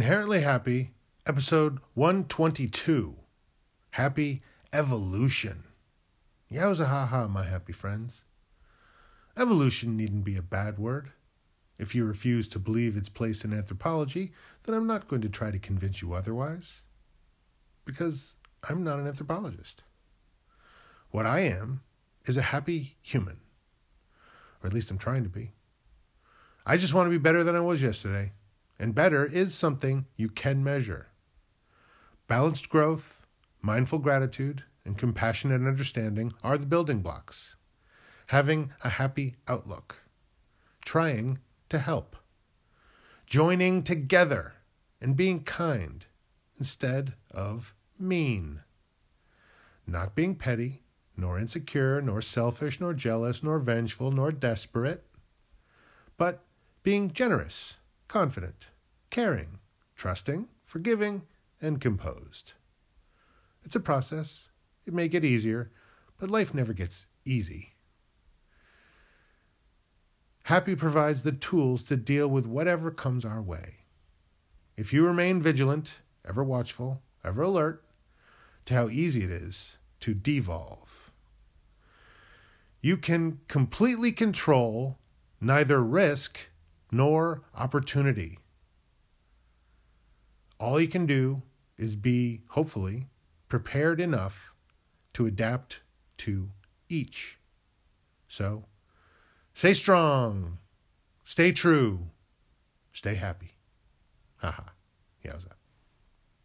Inherently Happy, episode 122 Happy Evolution. Yowza ha ha, my happy friends. Evolution needn't be a bad word. If you refuse to believe its place in anthropology, then I'm not going to try to convince you otherwise. Because I'm not an anthropologist. What I am is a happy human. Or at least I'm trying to be. I just want to be better than I was yesterday. And better is something you can measure. Balanced growth, mindful gratitude, and compassionate understanding are the building blocks. Having a happy outlook. Trying to help. Joining together and being kind instead of mean. Not being petty, nor insecure, nor selfish, nor jealous, nor vengeful, nor desperate, but being generous, confident, caring, trusting, forgiving, and composed. It's a process. It may get easier, but life never gets easy. Happy provides the tools to deal with whatever comes our way. If you remain vigilant, ever watchful, ever alert to how easy it is to devolve, you can completely control neither risk nor opportunity. All you can do is be, hopefully, prepared enough to adapt to each. So, stay strong, stay true, stay happy. Haha. Yowza.